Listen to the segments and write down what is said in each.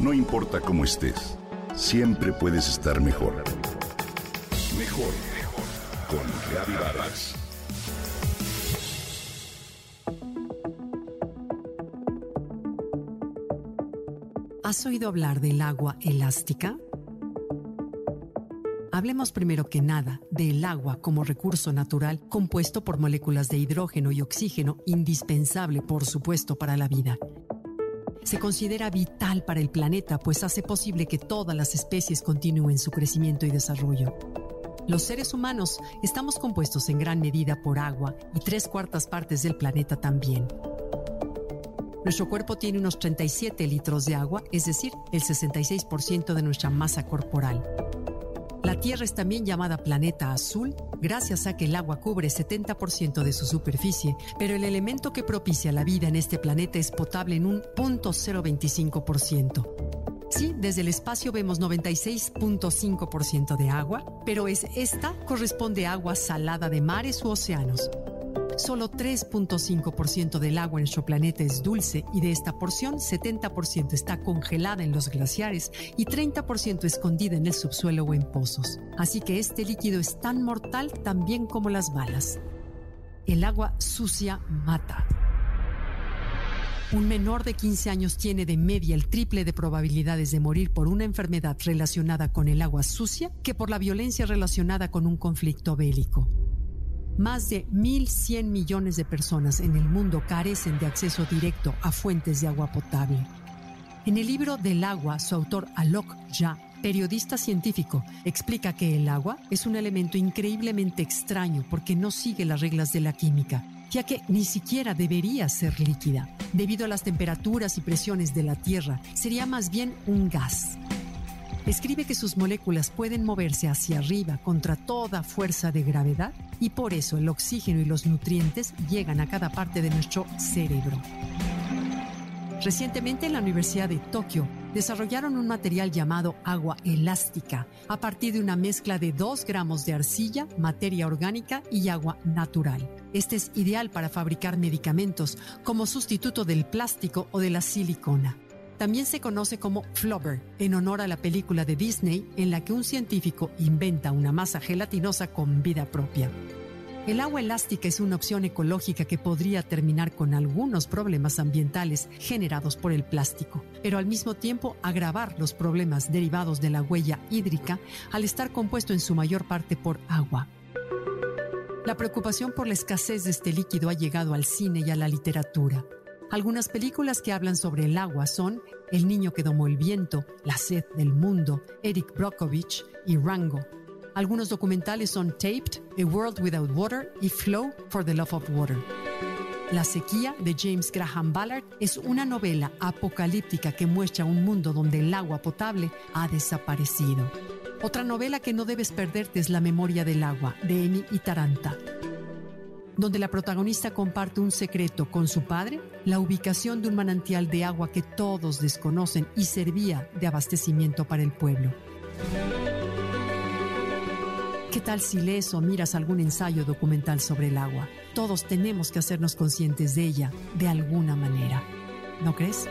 No importa cómo estés, siempre puedes estar mejor. Mejor, mejor. Con Reavivadas. ¿Has oído hablar del agua elástica? Hablemos primero que nada del agua como recurso natural compuesto por moléculas de hidrógeno y oxígeno, indispensable por supuesto para la vida. Se considera vital para el planeta pues hace posible que todas las especies continúen su crecimiento y desarrollo. Los seres humanos estamos compuestos en gran medida por agua y tres cuartas partes del planeta también. Nuestro cuerpo tiene unos 37 litros de agua, es decir, el 66% de nuestra masa corporal. La Tierra es también llamada planeta azul gracias a que el agua cubre 70% de su superficie, pero el elemento que propicia la vida en este planeta es potable en un 0.025%. Sí, desde el espacio vemos 96.5% de agua, pero es esta corresponde a agua salada de mares u océanos. Solo 3.5% del agua en nuestro planeta es dulce y de esta porción 70% está congelada en los glaciares y 30% escondida en el subsuelo o en pozos. Así que este líquido es tan mortal también como las balas. El agua sucia mata. Un menor de 15 años tiene de media el triple de probabilidades de morir por una enfermedad relacionada con el agua sucia que por la violencia relacionada con un conflicto bélico. Más de 1.100 millones de personas en el mundo carecen de acceso directo a fuentes de agua potable. En el libro del agua, su autor Alok Jha, periodista científico, explica que el agua es un elemento increíblemente extraño porque no sigue las reglas de la química, ya que ni siquiera debería ser líquida. Debido a las temperaturas y presiones de la Tierra, sería más bien un gas. Escribe que sus moléculas pueden moverse hacia arriba contra toda fuerza de gravedad y por eso el oxígeno y los nutrientes llegan a cada parte de nuestro cerebro. Recientemente en la Universidad de Tokio desarrollaron un material llamado agua elástica a partir de una mezcla de 2 gramos de arcilla, materia orgánica y agua natural. Este es ideal para fabricar medicamentos como sustituto del plástico o de la silicona. También se conoce como Flubber, en honor a la película de Disney en la que un científico inventa una masa gelatinosa con vida propia. El agua elástica es una opción ecológica que podría terminar con algunos problemas ambientales generados por el plástico, pero al mismo tiempo agravar los problemas derivados de la huella hídrica al estar compuesto en su mayor parte por agua. La preocupación por la escasez de este líquido ha llegado al cine y a la literatura. Algunas películas que hablan sobre el agua son El niño que domó el viento, La sed del mundo, Eric Brockovich y Rango. Algunos documentales son Taped, A World Without Water y Flow for the Love of Water. La sequía de James Graham Ballard es una novela apocalíptica que muestra un mundo donde el agua potable ha desaparecido. Otra novela que no debes perderte es La memoria del agua de Emi Taranta donde la protagonista comparte un secreto con su padre, la ubicación de un manantial de agua que todos desconocen y servía de abastecimiento para el pueblo. ¿Qué tal si lees o miras algún ensayo documental sobre el agua? Todos tenemos que hacernos conscientes de ella de alguna manera. ¿No crees?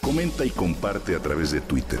Comenta y comparte a través de Twitter.